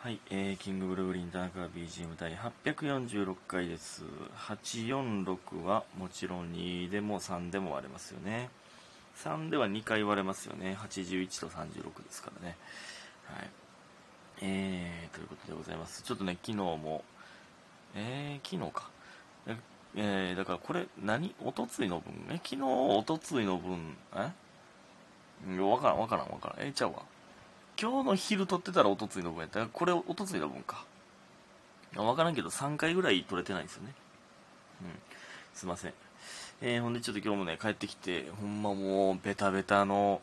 はい、えー、キングブルーリーン田中 BGM 第846回です。846はもちろん2でも3でも割れますよね。3では2回割れますよね。81と36ですからね。はい。えー、ということでございます。ちょっとね、昨日も、えー、昨日か。えー、だからこれ何、おとついの分？え、昨日おとついの分、え？わからんわからんわからん。えー、ちゃうわ。今日の昼撮ってたらおとついの分やったら、これおとついの分か。わからんけど3回ぐらい撮れてないんですよね。うん。すいません。えー、ほんでちょっと今日もね、帰ってきて、ほんまもうベタベタの、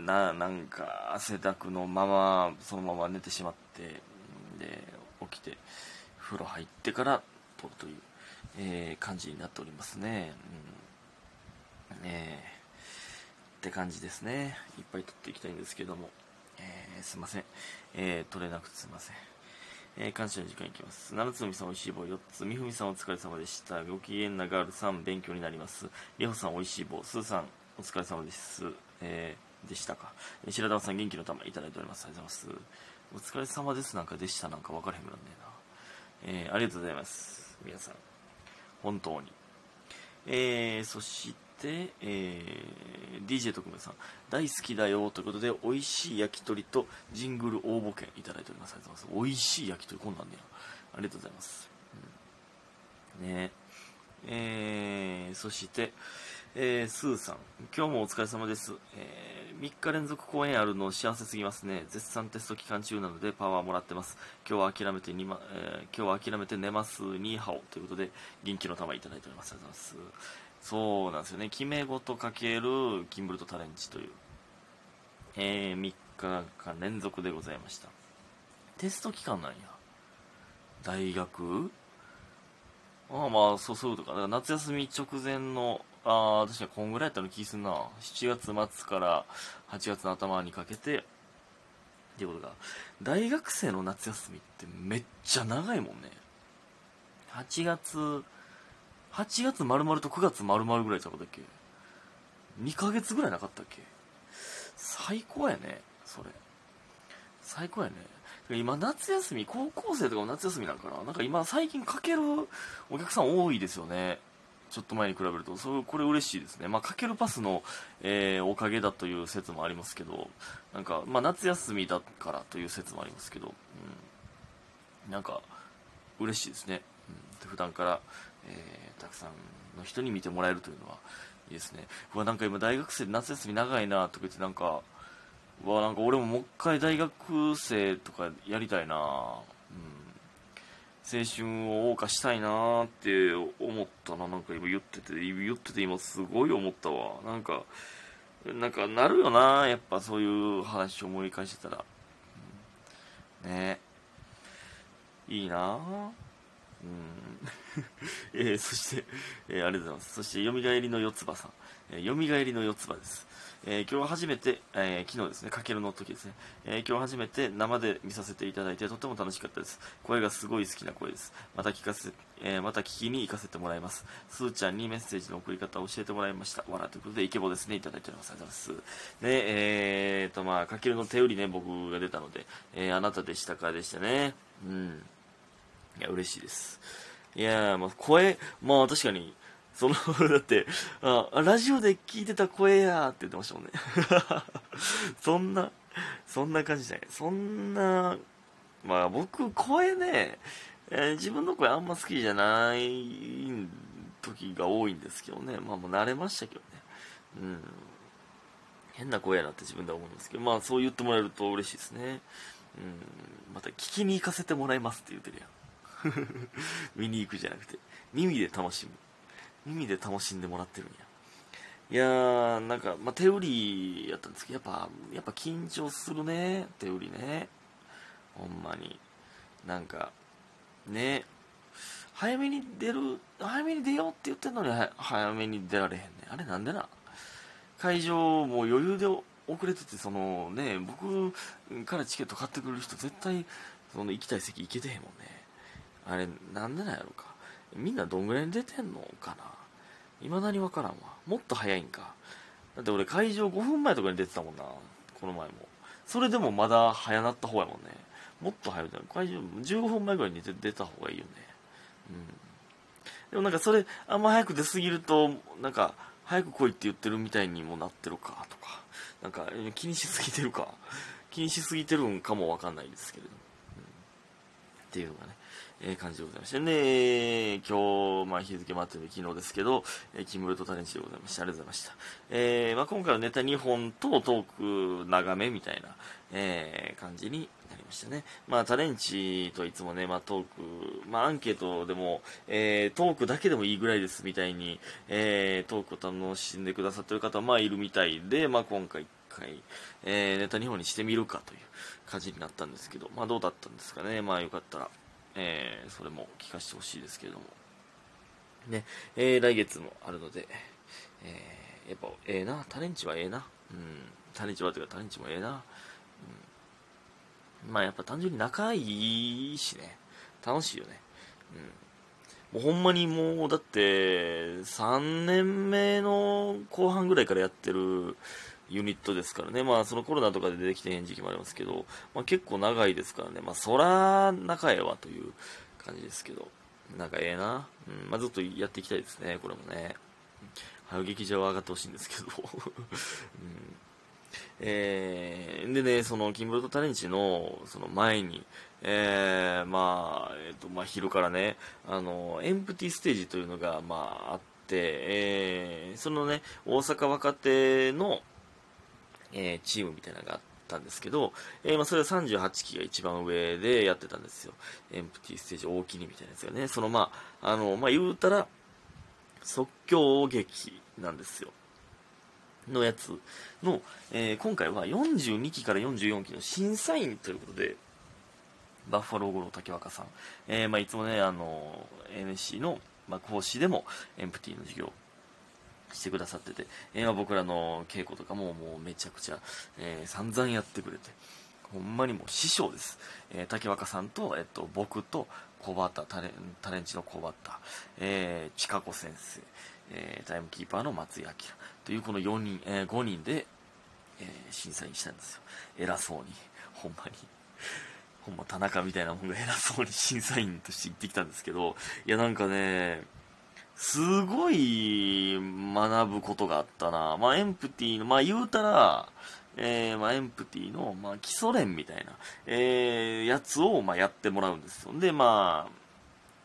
な、なんか汗だくのまま、そのまま寝てしまって、で、起きて、風呂入ってから撮るという、えー、感じになっておりますね。うん。ねえって感じですね。いっぱい撮っていきたいんですけども。えー、すいません。えー、取れなくてすいません。えー、感謝の時間いきます。七つのみさんおいしい棒4つ。みふみさんお疲れ様でした。ご機嫌なガールさん勉強になります。りほさんおいしい棒。すーさんお疲れ様です。えー、でしたか。えー白玉さん元気の玉いただいております。ありがとうございます。お疲れ様ですなんかでした？なんか分からへんくなんねえな。えー、ありがとうございます。皆さん。本当に。えー、そして、えー、DJ 特命さん、大好きだよということで、美味しい焼き鳥とジングル応募券いただいております。ありがとうございます。美味しい焼き鳥、こんなんねや。ありがとうございます。うん、ねえー、そして、えー、スーさん、今日もお疲れ様です。えー、3日連続公演あるの幸せすぎますね。絶賛テスト期間中なのでパワーもらってます。今日は諦めてにま、えー今日は諦めて寝ます。ニーハオということで、元気の玉いただいております。ありがとうございます。そうなんですよね。決め事かけるキンブルトタレンチという、えー、3日間連続でございました。テスト期間なんや。大学？ああまあ、そうそうとか。だから夏休み直前の、ああ、確かにこんぐらいやったの気すんな。7月末から8月の頭にかけて、っていうことが。大学生の夏休みってめっちゃ長いもんね。8月、8月丸々と9月丸々ぐらいちゃうかったっけ ?2 ヶ月ぐらいなかったっけ？最高やね、それ。最高やね。今夏休み、高校生とかも夏休みなんかな？なんか今最近かけるお客さん多いですよね。ちょっと前に比べると。そう、これ嬉しいですね。まあ、かけるパスの、えーおかげだという説もありますけど、なんか、まあ、夏休みだからという説もありますけど、うん。なんか、嬉しいですね。うん、普段から、えーたくさんの人に見てもらえるというのはいいですね。うわ、なんか今大学生で夏休み長いなとか言ってなんか、うわ、なんか俺ももう一回大学生とかやりたいなうん。青春を謳歌したいなって思ったな。なんか今言ってて、言ってて今すごい思ったわ。なんか、なんかなるよなやっぱそういう話を思い返してたら。うんねいいなぁ。うん。えーそして、えーありがとうございます。そして、よみがえりの四つ葉さん。えー、よみがえりの四つ葉です。えー今日初めて、えー昨日ですね、かけるの時ですね、えー今日初めて生で見させていただいて、とても楽しかったです。声がすごい好きな声です。また聞かせ、えまた聞きに行かせてもらいます。すーちゃんにメッセージの送り方を教えてもらいました。わらということで、イケボですね、いただいております。ありがとうございます。で、えーと、まあ、かけるの手売りね、僕が出たので、えあなたでしたかでしたね。うん。いや、嬉しいです。いやー、まあ、声、まあ確かに、その、だって、あ、ラジオで聞いてた声やーって言ってましたもんね。そんな、そんな感じじゃない。そんな、まあ僕、声ね、えー自分の声あんま好きじゃない時が多いんですけどね。まあもう慣れましたけどね。うん。変な声やなって自分では思いますけど、まあそう言ってもらえると嬉しいですね。うん。また聞きに行かせてもらいますって言ってるやん。見に行くじゃなくて、耳で楽しむ。耳で楽しんでもらってるんや。いやー、なんか、まあ、手売りやったんですけど、やっぱ、やっぱ緊張するね、手売りね。ほんまに。なんか、ね、早めに出る、早めに出ようって言ってんのに、早めに出られへんね。あれなんでな。会場も余裕で遅れてて、そのね、僕からチケット買ってくれる人絶対、その行きたい席行けてへんもんね。あれ、なんでなんやろか。みんなどんぐらいに出てんのかな。未だにわからんわ。もっと早いんか。だって俺会場5分前とかに出てたもんな。この前も。それでもまだ早なった方やもんね。もっと早いだ会場15分前ぐらいに出出た方がいいよねうんでもなんかそれあんま早く出すぎるとなんか早く来いって言ってるみたいにもなってるかとかなんか気にしすぎてるか気にしすぎてるんかもわかんないですけれども、っていうのがねえー、感じでございまして、で、今日、まあ、日付待ってる昨日ですけど、えー、キムルトタレンチでございました。ありがとうございました。えー、まあ、今回はネタ2本とトーク長めみたいな、えー、感じになりましたね。まあ、タレンチといつもね、まあ、トーク、まあ、アンケートでも、えー、トークだけでもいいぐらいですみたいに、えー、トークを楽しんでくださってる方は、まあ、いるみたいで、まあ、今回、回、えー、ネタ2本にしてみるかという感じになったんですけど、まあ、どうだったんですかね。まあ、よかったら、えー、それも聞かせてほしいですけれども。ね、えー、来月もあるので、えー、やっぱ、ええー、な、タレンチはええな。うん、タレンチはというか、タレンチもええな。うん、まあ、やっぱ単純に仲いいしね、楽しいよね。うん。もうほんまにもう、だって、3年目の後半ぐらいからやってるユニットですからね、まあ、そのコロナとかで出てきてへん時期もありますけど、まあ、結構長いですからね、まあ、そら仲えわという感じですけど、仲ええな、うん。まあ、ずっとやっていきたいですね、これもね。早劇場は上がってほしいんですけど、うん。えー、でね、その、キンブルトタレンチの、その前に、えー、まあ、えっ、ー、と、まあ、昼からね、あの、エンプティステージというのが、まあ、あって、えー、そのね、大阪若手の、えー、チームみたいなのがあったんですけど、えー、まあ、それは38期が一番上でやってたんですよ。エンプティステージ大きにみたいなやつがね。そのまあ、あの、まあ、言うたら、即興劇なんですよ。のやつの、えー、今回は42期から44期の審査員ということで、バッファロー五郎竹若さん、えー、まあ、いつもね、あの、NC の、まあ、講師でもエンプティの授業してくださってて、えー、僕らの稽古とかももうめちゃくちゃ、えー、散々やってくれて、ほんまにもう師匠です。えー、竹若さんと、えっと、僕と小畑、タレタレンチの小畑、えー、近子先生、えー、タイムキーパーの松井明というこの4人、えー、5人で、えー、審査員したんですよ。偉そうに。ほんまに。ほんま田中みたいなもんが偉そうに審査員として行ってきたんですけど、いやなんかね、すごい学ぶことがあったな。まあ、エンプティの、まあ、言うたら、えー、まあ、エンプティの、まあ、基礎練みたいな、えー、やつを、まあ、やってもらうんですよ。で、まあ、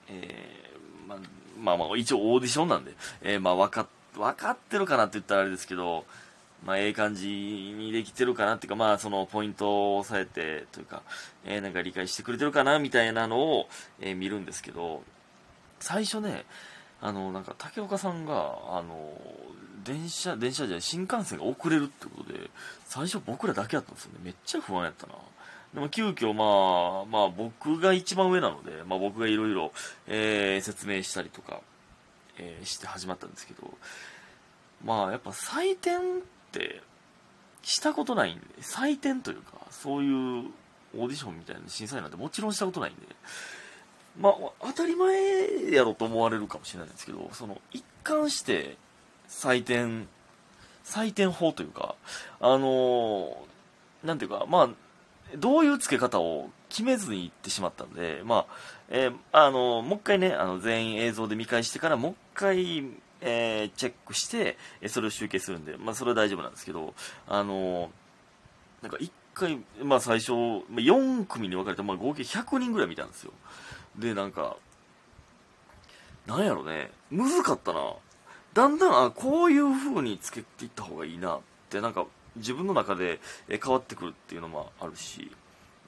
えー、まあ、まあ、まあ、一応オーディションなんで、えー、まあ、わか、わかってるかなって言ったらあれですけど、まあ、ええ感じにできてるかなっていうか、まあ、そのポイントを押さえて、というか、えー、なんか理解してくれてるかなみたいなのを、えー、見るんですけど、最初ね、あのなんか竹岡さんがあの電車電車じゃない新幹線が遅れるってことで最初僕らだけやったんですよね。めっちゃ不安やったな。でも急遽まあまあ僕が一番上なので、まあ、僕がいろいろ説明したりとか、えー、して始まったんですけどまあやっぱ採点ってしたことないんで採点というかそういうオーディションみたいな審査員なんてもちろんしたことないんでまあ、当たり前やろと思われるかもしれないんですけど、その、一貫して採点、採点法というか、あのなんていうか、まあ、どういう付け方を決めずに行ってしまったんで、まあ、えー、あのもう一回ね、あの、全員映像で見返してから、もう一回、えー、チェックして、それを集計するんで、まあ、それは大丈夫なんですけど、あのなんか一回、まあ最初、4組に分かれて、まあ合計100人ぐらい見たんですよ。で、なんか、なんやろね、むずかったな。だんだん、あ、こういう風につけていった方がいいなって、なんか、自分の中で変わってくるっていうのもあるし、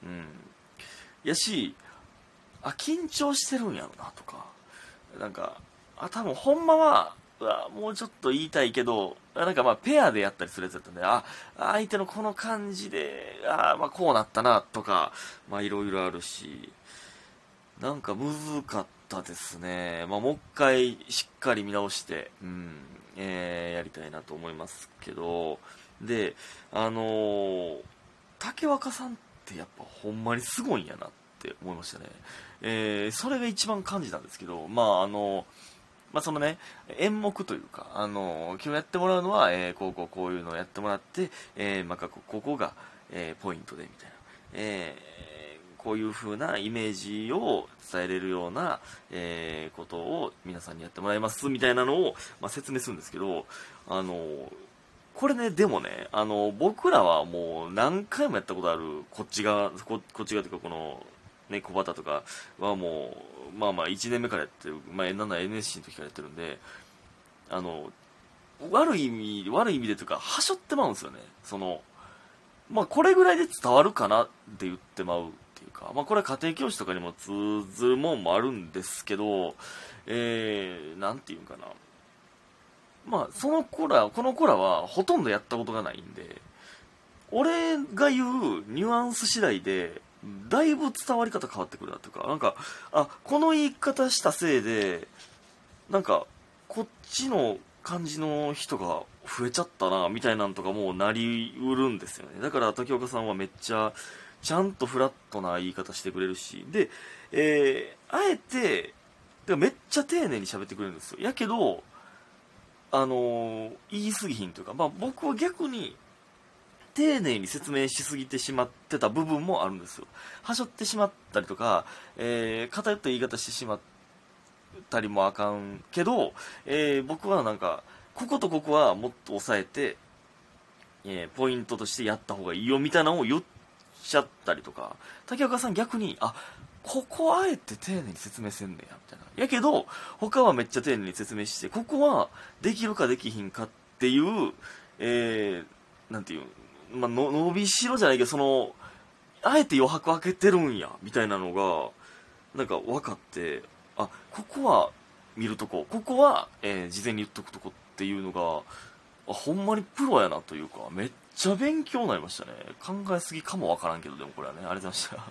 うん。やし、あ、緊張してるんやろなとか、なんか、あ、多分ほんまは、うわ、もうちょっと言いたいけど、なんかまあペアでやったりするやつだったんで、あ、相手のこの感じで、あまあこうなったなとか、まあいろいろあるし、なんか難かったですね。まあ、もう一回しっかり見直して、うん、えー、やりたいなと思いますけど、で、あのー、竹若さんってやっぱほんまにすごいんやなって思いましたね。えー、それが一番感じたんですけど、まあ、あのまあ、そのね、演目というか、あの今日やってもらうのは、えー、こうこうこういうのをやってもらって、えー、まあ、ここが、えー、ポイントでみたいな。えーこういう風なイメージを伝えれるような、えー、ことを皆さんにやってもらいますみたいなのを、まあ、説明するんですけど、あの、これね、でもね、あの、僕らはもう何回もやったことある、こっち側、ここっち側というか、この、ね、小畑とかはもう、まあまあ1年目からやってる、まあ、なんだ NSC の時からやってるんで、あの、悪い意味、悪い意味でというか、はしょってまうんですよね。その、まあこれぐらいで伝わるかなって言ってまうっていうか、まあこれは家庭教師とかにも通ずるもんもあるんですけど、えー、なんていうんかな。まあその子ら、この子らはほとんどやったことがないんで、俺が言うニュアンス次第で、だいぶ伝わり方変わってくるなというか、なんか、あ、この言い方したせいで、なんか、こっちの感じの人が増えちゃったな、みたいなんとかもうなりうるんですよね。だから時岡さんはめっちゃ、ちゃんとフラットな言い方してくれるし、で、えー、あえて、でめっちゃ丁寧に喋ってくれるんですよ。やけど、あのー、言い過ぎひんというか、まあ僕は逆に、丁寧に説明しすぎてしまってた部分もあるんですよ。はしょってしまったりとか、えー、偏った言い方してしまったりもあかんけど、えー、僕はなんか、こことここはもっと抑えて、えー、ポイントとしてやった方がいいよみたいなのを言っちゃったりとか、竹岡さん逆に、あ、ここあえて丁寧に説明せんねや、みたいな。やけど、他はめっちゃ丁寧に説明して、ここはできるかできひんかっていう、えー、なんていう、まあ、の伸びしろじゃないけど、その、あえて余白開けてるんや、みたいなのが、なんか分かって、あ、ここは見るとこ、ここは、えー、事前に言っとくとこっていうのが、あ、ほんまにプロやなというか、めっちゃ勉強になりましたね。考えすぎかもわからんけど、でもこれはね、ありがとうございました。